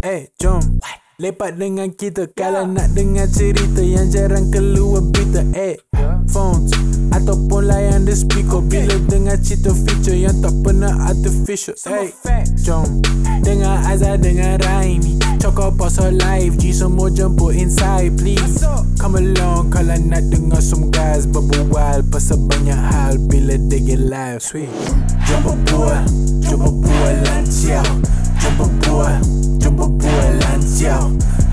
Eh, jom. Lepak dengan kita Kalau nak dengar cerita Yang jarang keluar berita. Eh, phones Ataupun layan the speaker. Bila dengar cerita feature Yang tak pernah artificial. Eh, jom. Dengar Azhar dengan Raimi. Cakap pasal live. G semua jemput inside please. Come along Kalau nak dengar some guys Berbual pasal banyak hal Bila they get live. Sweet. Jom berbual Jom berbual lancar Jom berbual Jom berbual lancar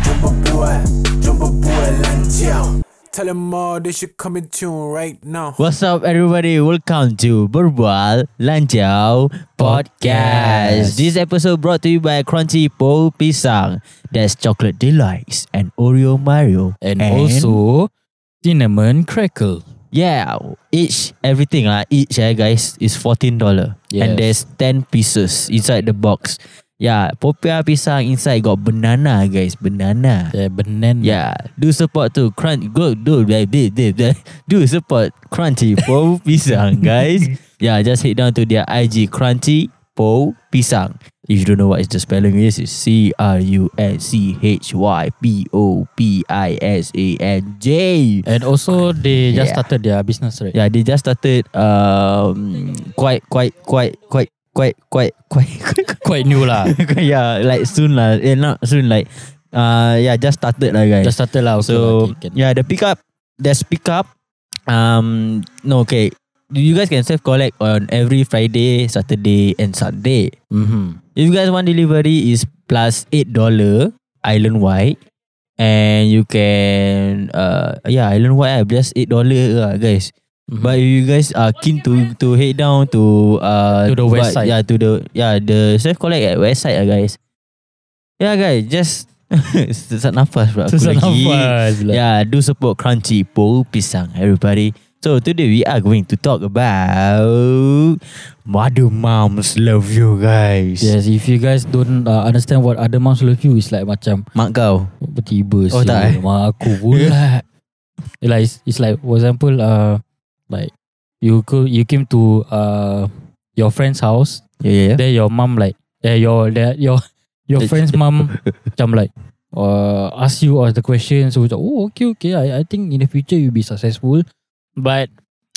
Jom berbual Jom berbual lancar Tell them all they should come in tune right now What's up everybody? Welcome to Berbual Lanjau Podcast. This episode brought to you by Crunchy Po Pisang. That's chocolate delights and Oreo Mario. and, also cinnamon crackle. yeah, each everything lah. Each eh guys is fourteen dollar. And Yes. there's ten pieces inside the box. Yeah, Popia pisang inside got banana guys, banana. Yeah, banana. Yeah, do support to crunch. Go do do do do do support Crunchy Po Pisang, guys. Yeah, just head down to their IG Crunchy Po Pisang. If you don't know what is the spelling is, it's C R U N C H Y P O P I S A N J. And also they just Yeah. started their business, right? Yeah, they just started um quite quite quite quite quite quite quite Quite new lah. yeah, like soon lah. Eh, not soon like uh yeah, just started lah guys. just started lah. Okay, So okay, yeah, the pickup, there's pickup. Um, no, okay. You guys can self collect on every Friday, Saturday, and Sunday. Mm-hmm. If you guys want delivery, is plus eight dollar island wide, and you can uh yeah island wide just eight dollar lah guys. Mhm. But if you guys are keen to to head down to uh To the website. yeah to the yeah the self collect at website ah guys. Yeah guys, just sesak nafas pula aku lagi. nafas pula. Yeah, do support Crunchy Po Pisang everybody. So today we are going to talk about Mother Moms Love You guys. Yes, if you guys don't uh, understand what other moms love you, it's like macam Mak kau. tiba Oh, tak, eh? Mak aku pula. like it's, it's like for example, uh, like you go, you came to uh your friend's house, Yeah, yeah, yeah. then your mom like, eh, your that your your friend's mom macam like uh, ask you all the questions. So macam, oh okay okay. I I think in the future you'll be successful. But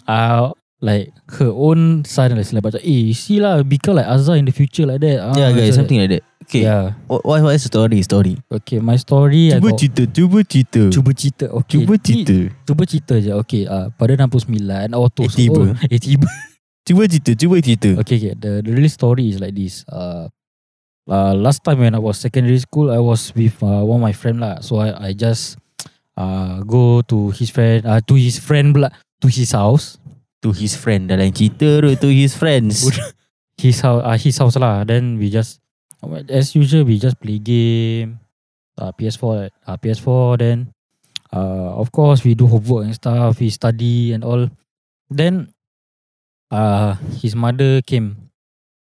uh like her own son is like macam eh see lah become like Azhar in the future like that. Ah, yeah, guys, something like that. Okay. yeah What, what, what is the story? Story. okay my story I Cuba got, cerita, cuba cerita. cuba cerita okay Cuba ni- cerita. cuba cerita je okay uh, pada 69 auto Eh, tiba. oh, eh tiba Cuba cerita, cuba cerita. Okay, okay. The, the real story is like this. Uh, uh, last time when I was secondary school, I was with uh, one of my friend lah. So I, I just uh, go to his friend, uh, to his friend pula, to his house, To his friend dalam cerita tu to his friends. his house, uh, his house lah. Then we just, as usual, we just play game, uh, PS4, uh, PS4. Then, uh, of course, we do homework and stuff. We study and all. Then, uh, his mother came,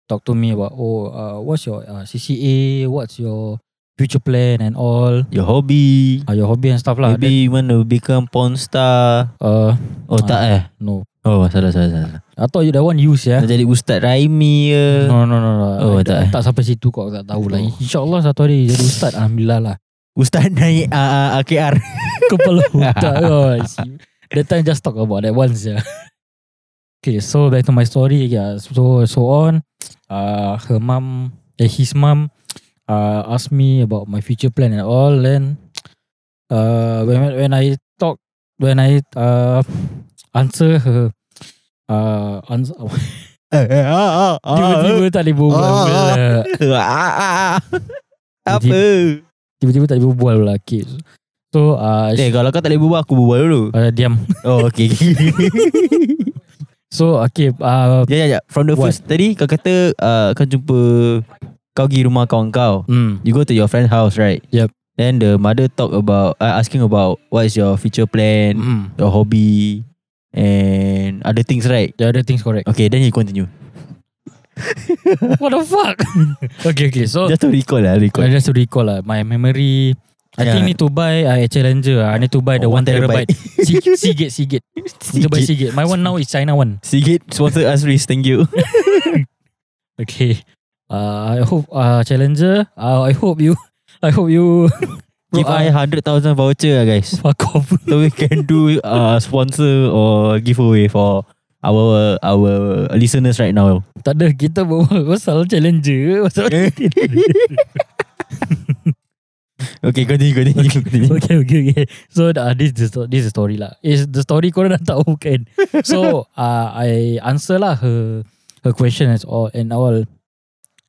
talk to me about, oh, uh, what's your uh, CCA? What's your future plan and all? Your hobby. Uh, your hobby and stuff lah. Maybe you want to become porn star. Then, uh, Oh tak eh? no. Oh salah salah salah. I thought you that one use ya. Nak jadi Ustaz Raimi ke? No no no no. Oh, I, tak, eh? tak sampai situ kau tak tahu lah. Oh. InsyaAllah satu hari jadi ustaz alhamdulillah lah. Ustaz naik uh, uh, KR. Kepala otak oh. That time just talk about that once yeah. Okay, so back to my story. Yeah, so so on. Uh, her mom, eh, his mom, uh, asked me about my future plan and all. Then, uh, when when I talk, when I uh answer her, uh, answer, tiba-tiba tak boleh berbual pula. Apa? Tiba-tiba tak boleh berbual pula. Okay. So, uh, Eh kalau kau tak boleh berbual aku berbual dulu. uh, diam. Oh okay. So, okay. Uh, ya ya ya. From the What? first tadi kau kata uh, kau jumpa kau pergi rumah kawan kau. hmm. You go to your friend's house, right? Yep. Then the mother talk about uh, asking about what is your future plan, Hmm. your hobby, and other things, right? The other things correct. Okay, then you continue. What the fuck? okay, okay. So, Just to recall lah, recall. I just to recall lah. My memory. I Yeah. think need to buy uh, a Challenger. I need to buy the Oh, one terabyte. terabyte. Seagate, Seagate. Need to buy Seagate. My one now is China one. Seagate sponsor us, Riz. Thank you. Okay. Uh, I hope uh, Challenger. Uh, I hope you I hope you Give I uh, 100,000 voucher lah guys. fuck off. so we can do uh, sponsor or giveaway for our our listeners right now. Tak ada kita bawa pasal challenger pasal Okay, continue, continue, continue. okay, okay, okay. So uh, this is the- this is the story lah. Is the story korang dah tahu kan? So uh, I answer lah her her question as all and all.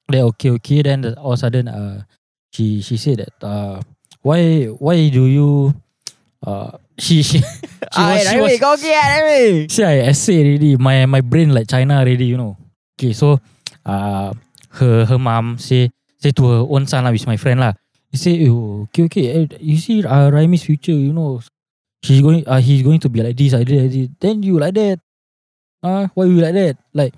Then okay, okay. Then all of a sudden uh, she she said that uh, why why do you uh, she she she was, she was kau okay lah, See, I essay already. My my brain like China already, you know. Okay, so uh, her her mom say say to her own son lah, with my friend lah. He say, oh, okay, okay. eh, You see, uh, Raimi's future, you know, she's going, uh, he's going to be like this, like this, like this. Then you like that. Uh, why you like that? Like,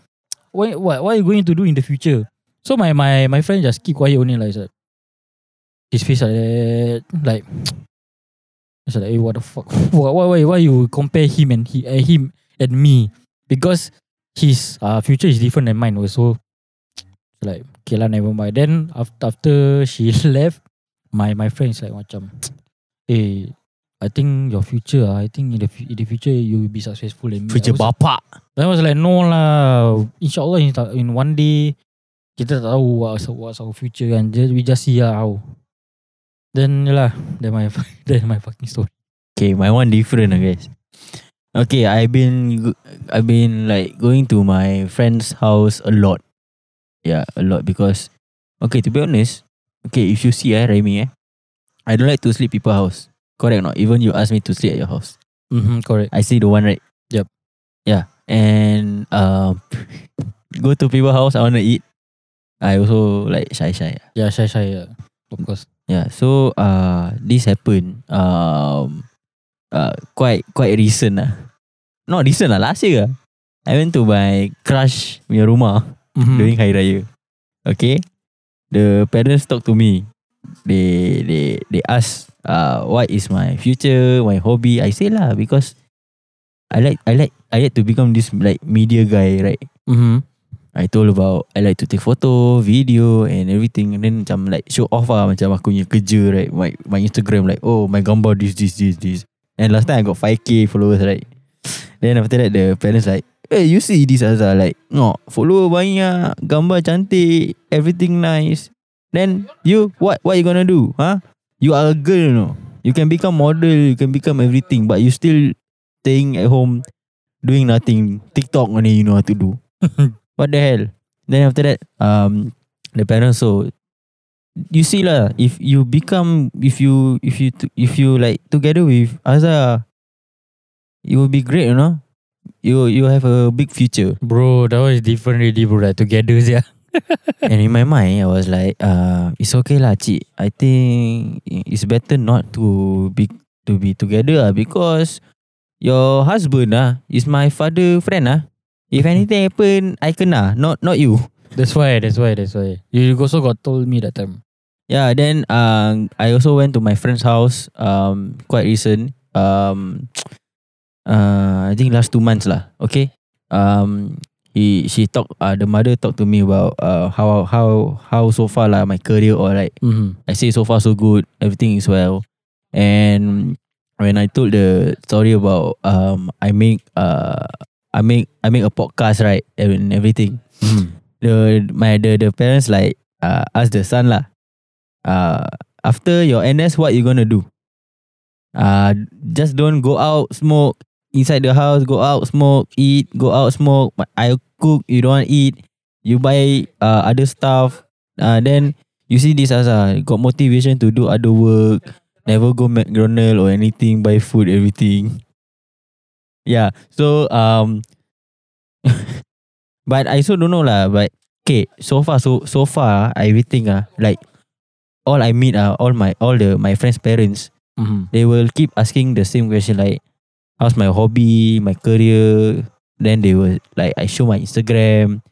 why, what, what are you going to do in the future? So my my my friend just keep quiet only like, that. his face like that, like. It's like, hey, what the fuck? Why, why, why, you compare him and he, uh, him and me? Because his uh, future is different than mine. Also, so like, okay lah, never mind. Then after after she left, my my friend is like macam, hey, I think your future, ah, I think in the in the future you will be successful me. Future I was, bapak. Then I was like, no lah. InsyaAllah in, in one day kita tak tahu what's, what's our future kan. Just, we just see lah how. Then lah, then my then my fucking story. Okay, my one different, I guys. Okay, I've been I've been like going to my friend's house a lot. Yeah, a lot because okay, to be honest, okay, if you see eh, Remy eh, I don't like to sleep people house. Correct or not? Even you ask me to sleep at your house. Mm-hmm, correct. I see the one right. Yep. Yeah, and um, go to people house. I wanna eat. I also like shy shy. Yeah, shy shy. Yeah. Of course. Yeah, so uh this happened um uh quite quite recent lah. Not recent lah, last year lah. I went to my crush punya rumah Mm-hmm. during Hari Raya. Okay. The parents talk to me. They they they ask uh what is my future, my hobby. I say lah because I like I like I like to become this like media guy, right? Mm-hmm. I told about I like to take photo, video and everything. And then macam like show off lah macam aku punya kerja right? My my Instagram like oh my gambar this this this this. And last time I got 5k followers right? Then after that the parents like hey you see this Azhar? Like no follower banyak gambar cantik everything nice. Then you what what you gonna do? Huh you are a girl you know? You can become model you can become everything but you still staying at home doing nothing. TikTok only you know how to do what the hell? Then after that um the parents so you see lah if you become if you if you if you like together with Azhar it will be great you know? You you have a big future. Bro, that was different already, bro. Like together, yeah. and in my mind I was like uh it's okay lah cik. I think it's better not to be to be together lah because your husband ah is my father friend ah if anything happen I kena not not you That's why, that's why, that's why. You also got told me that time. Yeah, then um, I also went to my friend's house um, quite recent. Um, uh, I think last two months lah. Okay. Um, he she talk. Uh, the mother talked to me about uh, how how how so far lah my career or like Mm-hmm. I say so far so good. Everything is well. And when I told the story about um, I make uh, I make I make a podcast right and everything Mm. the my the the parents like uh, ask the son lah. Uh, after your NS, what you gonna do? Uh, just don't go out smoke inside the house. Go out smoke, eat. Go out smoke. I cook. You don't eat. You buy uh, other stuff. Uh, then you see this as a got motivation to do other work. Never go McDonald or anything. Buy food, everything. Yeah. So um, but I also don't know lah. But okay, so far so so far everything ah like all I meet ah all my all the my friends' parents Mm-hmm. they will keep asking the same question like how's my hobby, my career. Then they will like I show my Instagram.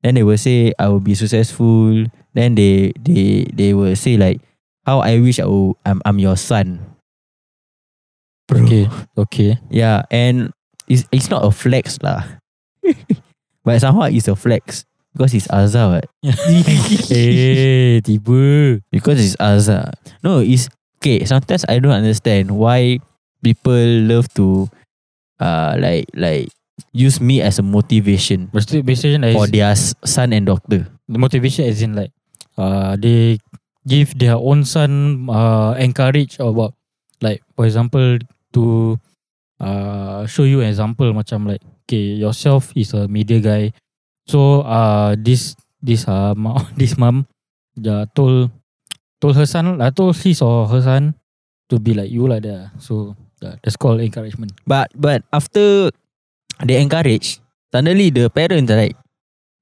Then they will say I will be successful. Then they they they will say like how I wish I will, I'm I'm your son. Okay, okay. Yeah, and it's it's not a flex lah. but somehow it's a flex. Because it's Azhar what? eh, tiba. Because it's Azhar. No, it's okay. Sometimes I don't understand why people love to uh like like use me as a motivation motivation is for their son and daughter. the motivation is in like uh they give their own son uh encourage about like for example to uh show you an example macam like okay yourself is a media guy. So uh this this uh ma- this mom uh, told told her son uh, told his or her son to be like you like that so uh, that's called encouragement. But but after they encourage, suddenly the parents right,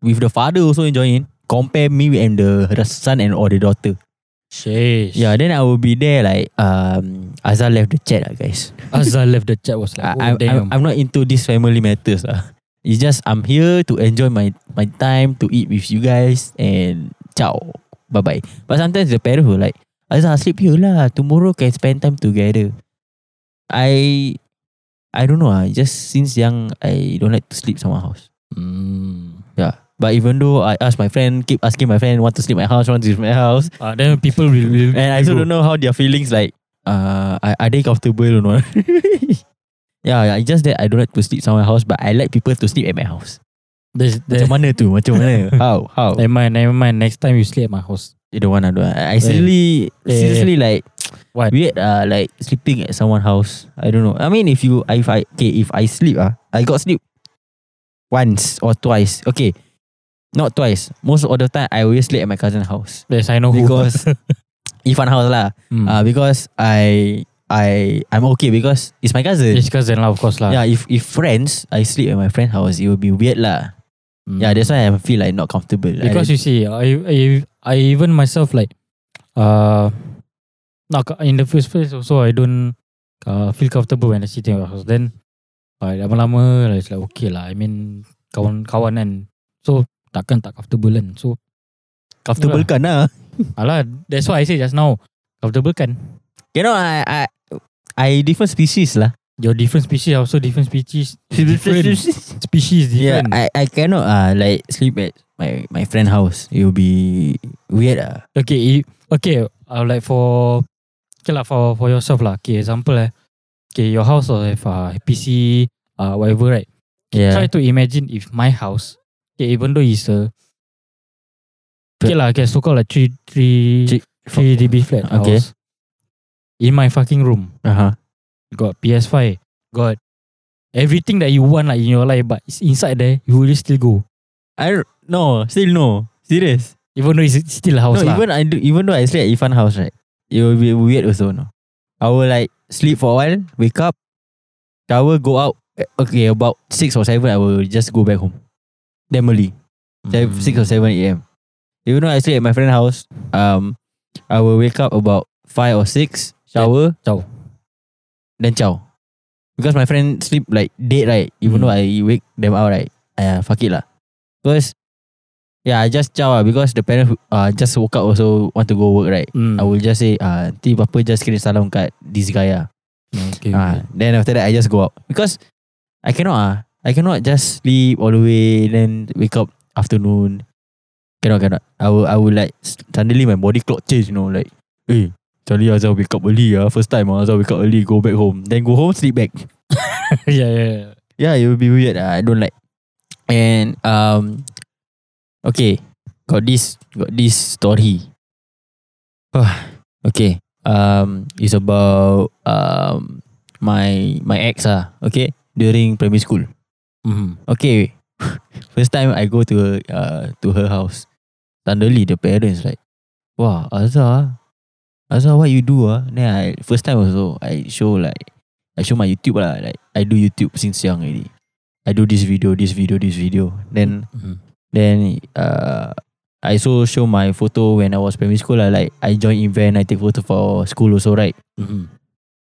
with the father also enjoying, compare me and the son and or the daughter. Sheesh. Yeah, then I will be there like um Azhar left the chat lah guys. Azhar left the chat was like, I, oh, I'm, I'm. I'm not into this family matters lah. It's just I'm here to enjoy my my time to eat with you guys and ciao. Bye bye. But sometimes the parents will like, Azhar sleep here lah. Tomorrow can spend time together. I I don't know ah. Just since young I don't like to sleep someone house. Hmm. But even though I ask my friend, keep asking my friend, want to sleep my house, want to sleep my house, Uh, then people will, will and I also don't know how their feelings like. Uh, are, are they comfortable or not? yeah, yeah, it's just that I don't like to sleep someone house, but I like people to sleep at my house. There's, there's, Macam mana tu? Macam mana? How? How? Never mind, never mind. Next time you sleep at my house. You don't want to do it. I seriously, Eh. seriously like What? weird. Uh, like sleeping at someone's house. I don't know. I mean, if you, if I, okay, if I sleep, ah, I got sleep once or twice. Okay, not twice. Most of the time, I always sleep at my cousin's house Yes, I know because Ifan house lah. who. Hmm. Uh, because I, I, I'm okay because it's my cousin. It's cousin lah, of course lah. Yeah, if if friends, I sleep at my friend's house, it will be weird lah. Hmm. Yeah, that's why I feel like not comfortable. Because I, you see, I, I, I even myself like, uh, not in the first place also I don't uh, feel comfortable when I sit in your house. Then, uh, lama-lama like, it's like okay lah. I mean, kawan-kawan kan. So, takkan tak comfortable kan. So, comfortable kan lah. alah, that's why I say just now, comfortable kan. You know, I, I, I different species lah. Your different species also different species. Different species yeah, different. I, I cannot uh, like sleep at my my friend house. It will be weird ah. Okay, you, okay. Uh, like for okay lah for for yourself lah. Okay, example eh. Okay, your house will have uh, PC, uh, whatever, right? Yeah. Try to imagine if my house, okay, even though it's a okay lah, okay, so called like three three Three- three DB flat Okay. house. In my fucking room, Uh huh. got PS5, got everything that you want like in your life, but it's inside there, you will still go. I no, still no. Serious. Even though it's still a house no, lah. even I do, even though I sleep at Ifan house, right? It will be weird also, no. I will like sleep for a while, wake up, shower, go out. Eh, Okay, about six or seven, I will just go back home. Normally, seven, Mm. six or seven a.m. Even though I sleep at my friend's house, um, I will wake up about five or six, shower, Ciao. then ciao. Because my friend sleep like dead, right? Even Mm. though I wake them out, right? Uh, fuck it lah. Because yeah, I just ciao lah because the parents uh, just woke up also want to go work, right? Mm. I will just say, uh, nanti papa just kirim salam kat this guy ah. Okay, Ah, okay. then after that I just go out because I cannot ah. I cannot just sleep all the way then wake up afternoon. Cannot cannot. I will I will like suddenly my body clock change. You know like, eh, Charlie Azhar wake up early ah. First time Azhar wake up early, go back home, then go home sleep back. yeah, yeah, yeah. Yeah, it will be weird. ah. I don't like. And um, okay, got this got this story. okay, um, it's about um my my ex ah. Okay, during primary school. Mm-hmm. Okay, first time I go to uh to her house. Suddenly the parents like, wow, Azhar, Azhar, what you do ah? Then I first time also I show like I show my YouTube lah. Like I do YouTube since young already. I do this video, this video, this video. Then Mm-hmm. then uh I also show my photo when I was primary school lah. Like I join event, I take photo for school also, right? Mm-hmm.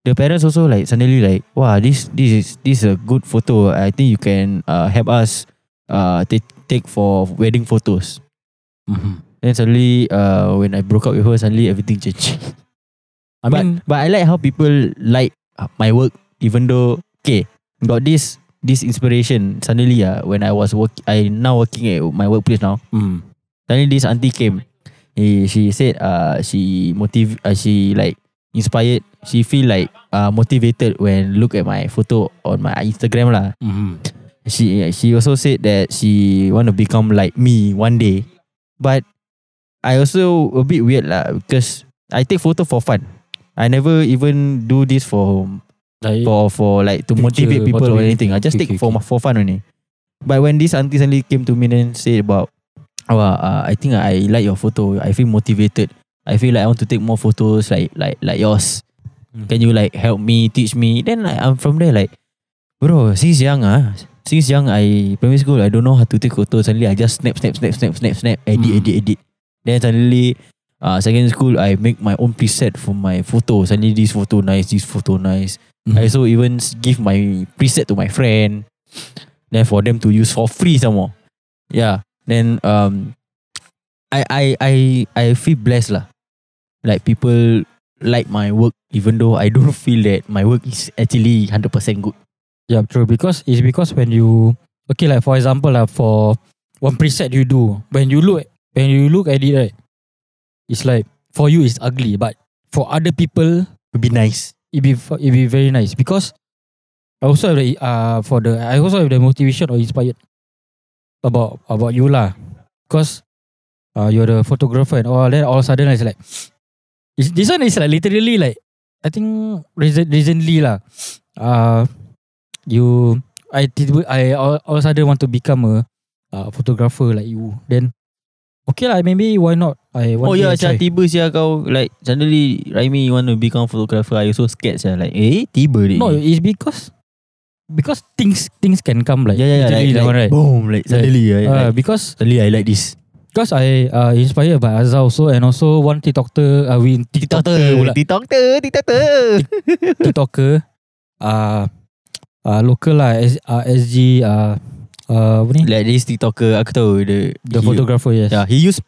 The parents also like suddenly like, wow, this this is this is a good photo. I think you can uh help us uh take take for wedding photos. Mm-hmm. Then suddenly uh when I broke up with her, suddenly everything changed. I mean, but I like how people like uh, my work even though okay got this this inspiration suddenly ah when I was work I now working at my workplace now. Mm. Suddenly this auntie came. Eh, she said uh she motiv uh, she like inspired. She feel like uh motivated when look at my photo on my Instagram lah. Mm. She she also said that she want to become like me one day. But I also a bit weird lah because I take photo for fun. I never even do this for Like, for for like to Picture, motivate people or anything. I just Okay, take okay, for okay. for fun only. But when this auntie suddenly came to me and said about, oh, uh, I think I like your photo. I feel motivated. I feel like I want to take more photos like like like yours. Mm. Can you like help me, teach me? Then like, I'm from there like, bro, since young ah, since young I primary school I don't know how to take photos. Suddenly I just snap, snap, snap, snap, snap, snap, edit, Mm. edit, edit. Then suddenly, uh, secondary school I make my own preset for my photo. Suddenly this photo nice, this photo nice. Mm. I also even give my preset to my friend. Then for them to use for free some more. Yeah. Then um I I I I feel blessed lah. Like people like my work even though I don't feel that my work is actually 100% good. Yeah, true. Because it's because when you okay, like for example, like for one preset you do, when you look when you look at it, right, it's like for you it's ugly, but for other people To be nice. it be it be very nice because I also have the uh for the I also have the motivation or inspired about about you lah, because uh you're the photographer and all. Then all of a sudden it's like this one is like literally like I think recent, recently lah. Uh, you I did I all, all of a sudden want to become a uh, photographer like you. Then okay lah, maybe why not? I Oh one yeah, I macam tiba sia kau like suddenly Raimi want to become photographer. I also scared sia like eh tiba ni. No, it's because because things things can come like yeah yeah yeah literally like, like, one, right? boom like suddenly right, Uh, like, because suddenly I like this. Because I uh, inspired by Azza also and also one TikToker uh, we TikToker pula TikToker, TikToker. TikToker uh, uh, local lah S, uh, SG uh, uh, apa ni like this TikToker aku tahu the the he- photographer yes Yeah, he use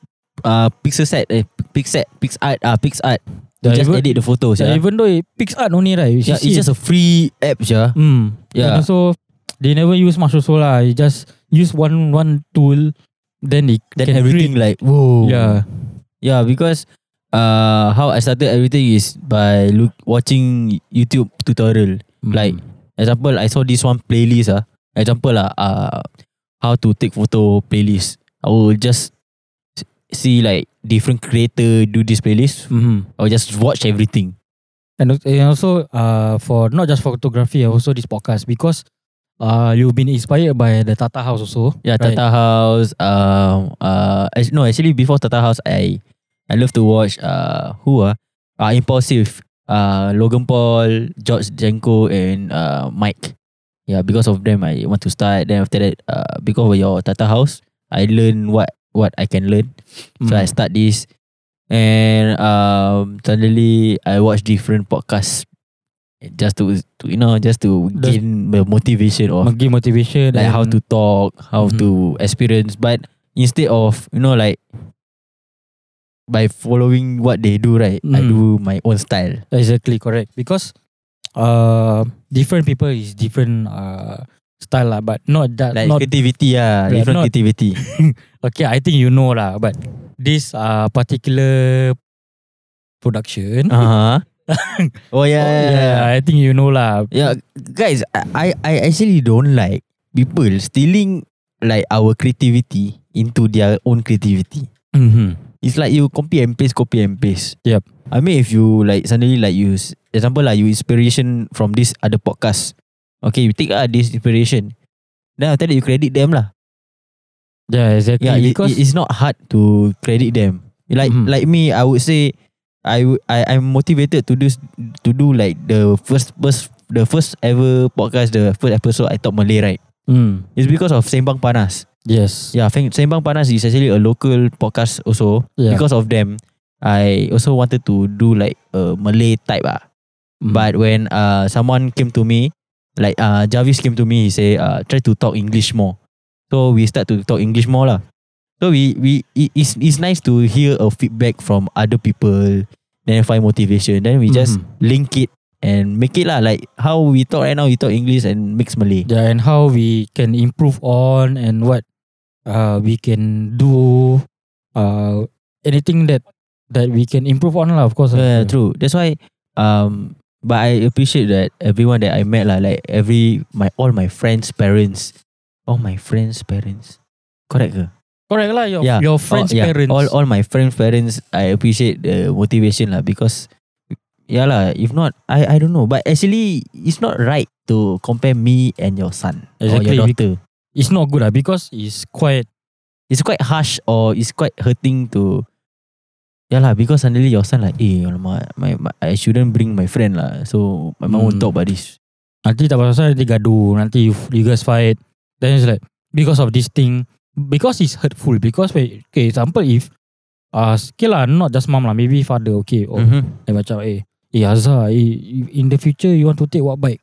uh pixel set eh pixel pix art uh pix art. Yeah, just even- edit the photos. yeah, Yeah, even though it picks art only right you yeah it's just a free app, yeah. mm. Yeah. and also they never use much also lah you just use one one tool then it Then everything like whoa. yeah yeah, because uh how I started everything is by look watching YouTube tutorial. Mm. Like example, I saw this one playlist ah. Example lah, uh, how to take photo playlist. I will just see like different creator do this playlist. mm-hmm. I will just watch everything. And, and also uh, for not just photography, also this podcast because uh, you've been inspired by the Tata House also. Yeah, right? Tata House. Um, uh, no, actually before Tata House, I I love to watch. Uh, who ah? Uh, Impulsive. Uh, Logan Paul, George Jenko, and uh, Mike. Yeah, because of them, I want to start. Then after that, uh, because of your Tata House, I learn what what I can learn. So I Mm. start this, and um, suddenly I watch different podcasts, just to, to you know just to gain the motivation of Give motivation. like how to talk, how Mhm. to experience. But instead of you know like by following what they do, right? I Mm. do my own style. exactly correct because uh, different people is different uh, style lah, but not that Like not creativity, yeah, different not- creativity. okay. I think you know lah, but this uh, particular production. uh huh. oh yeah, oh, yeah, yeah. I think you know lah. Yeah, guys, I I actually don't like people stealing like our creativity into their own creativity. Mm-hmm. It's like you copy and paste, copy and paste. Yep. I mean, if you like suddenly like you, example like you inspiration from this other podcast. Okay, you take ah this inspiration. Then after that you credit them lah. Yeah, exactly. Yeah, because it- it's not hard to credit them. Like Mhm. like me, I would say, I I I'm motivated to do to do like the first first the first ever podcast, the first episode I talk Malay right. mm, It's because of Sembang Panas. yes. Yeah, Sembang Panas is actually a local podcast also. Yeah. Because of them, I also wanted to do like a Malay type ah. Mm. But when uh someone came to me, like uh Jarvis came to me, he say uh try to talk English more. So we start to talk English more lah. So we we it, it's it's nice to hear a feedback from other people, then find motivation. Then we just Mhm. link it and make it lah like how we talk right now. We talk English and mix Malay. Yeah, and how we can improve on and what uh we can do uh anything that that we can improve on lah of course. Yeah, true. That's why um but I appreciate that everyone that I met lah, like every my all my friends' parents. All my friends' parents. Correct ke? Correct lah your Yeah. your friends Oh, yeah. parents. All all my friends' parents I appreciate the motivation lah because yeah lah, if not I I don't know. But actually it's not right to compare me and your son or Exactly, your bec- daughter. it's not good lah because it's quite It's quite harsh or it's quite hurting to Yeah lah, because suddenly your son like, eh, alamak, my, my, I shouldn't bring my friend lah. So my mom won't Hmm. talk about this. nanti tak pasal nanti gaduh, nanti you, you guys fight. Then it's like because of this thing because it's hurtful because when- okay example if uh okay lah not just mom lah maybe father okay oh Mm-hmm. Dia macam eh Eh Azhar eh, In the future you want to take what bike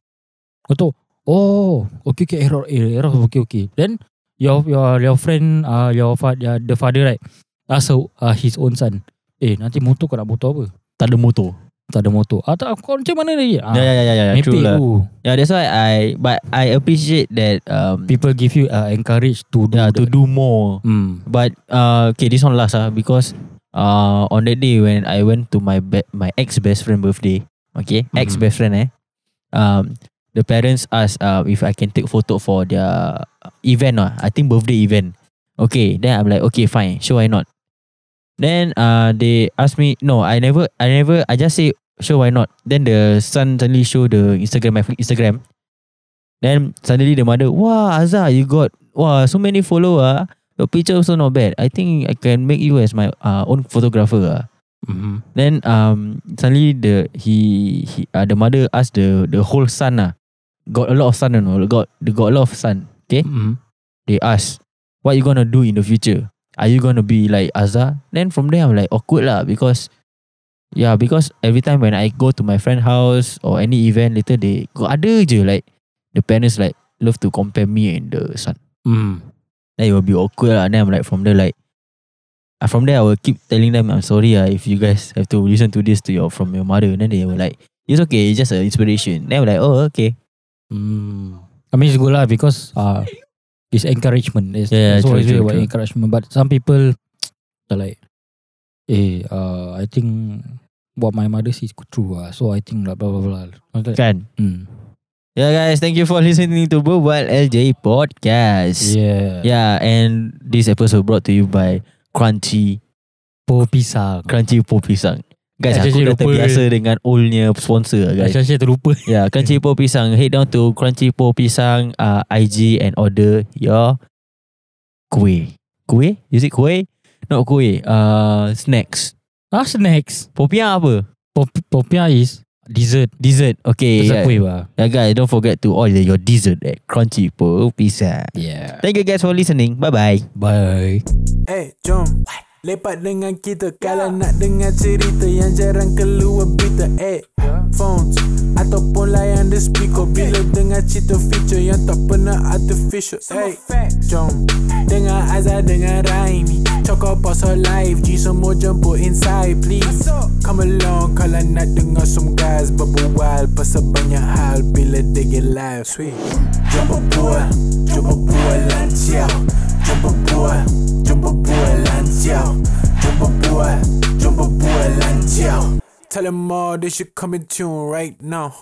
Kau tahu Oh Okay okay error eh, error okay okay Then Your your your friend uh, Your father The father right Ask uh, his own son Eh nanti motor kau nak motor apa Tak ada motor. Tak ada motor ah, tak, Kau macam mana lagi ah, yeah, yeah, yeah, yeah, Mepek true lah. Yeah, that's why I, but I appreciate that, um, People give you uh, Encourage to do yeah, to do more. Hmm. But uh, okay, this one last ah because uh, on that day when I went to my be- my ex best friend birthday, okay, Mhm. ex best friend eh, um, the parents asked uh, if I can take photo for their event ah, I think birthday event. Okay, then I'm like okay fine, sure why not. Then uh, they asked me no, I never, I never, I just say sure why not. Then the son suddenly show the Instagram my Instagram. Then suddenly the mother, wow Azhar, you got wow so many follower. Your picture also not bad. I think I can make you as my uh, own photographer. ah. Mhm. Then um suddenly the he, he uh, the mother asked the the whole son ah got a lot of son you know got they got a lot of son. Okay, Mhm. they asked what you gonna do in the future. Are you gonna be like Azhar? Then from there I'm like awkward lah because yeah because every time when I go to my friend house or any event later they go ada je like the parents like love to compare me and the son. Hmm. Then it will be awkward lah. Then I'm like from there like uh, from there I will keep telling them I'm sorry ah if you guys have to listen to this to your from your mother. And Then they were like it's okay, it's just an inspiration. Then I'm like oh okay. Hmm. I mean it's good lah because uh, it's encouragement. It's, Yeah, it's true, always true, about true. encouragement. But some people are like, eh, uh, I think what my mother says is true. Uh, so I think blah blah blah blah. Like, Kan? hmm. Yeah guys, thank you for listening to Berbual LJ Podcast. Yeah. Yeah, and this episode brought to you by Crunchy Po pisang. Crunchy Po Pisang. Guys, Actually, aku dah terbiasa dengan oldnya sponsor guys. Saya terlupa. Yeah, Crunchy Po Pisang. Head down to Crunchy Po Pisang uh, IG and order your kuih. Kuih? Is it kuih? Not kuih. Uh, snacks. Ah snacks. Popiah apa? Pop popia is dessert. Dessert. Okay. Dessert Yeah. kuih bah. yeah, guys, don't forget to order your dessert at Crunchy Po Pisang. Yeah. Thank you guys for listening. Bye-bye. Bye. Eh, jom Lepak dengan kita Kalau nak dengar cerita Yang jarang keluar berita Eh, phones Ataupun layan the speaker. Bila dengar cerita feature Yang tak pernah artificial Eh, jom. Dengar Azhar dengan Raimi. Cakap pasal live G semua jemput inside please. Come along Kalau nak dengar some guys Berbual Pasal banyak hal Bila they get live Sweet. Jom berbual Jom berbual lancar Jom berbual Jom berbual lancar Tell them all they should come in tune right now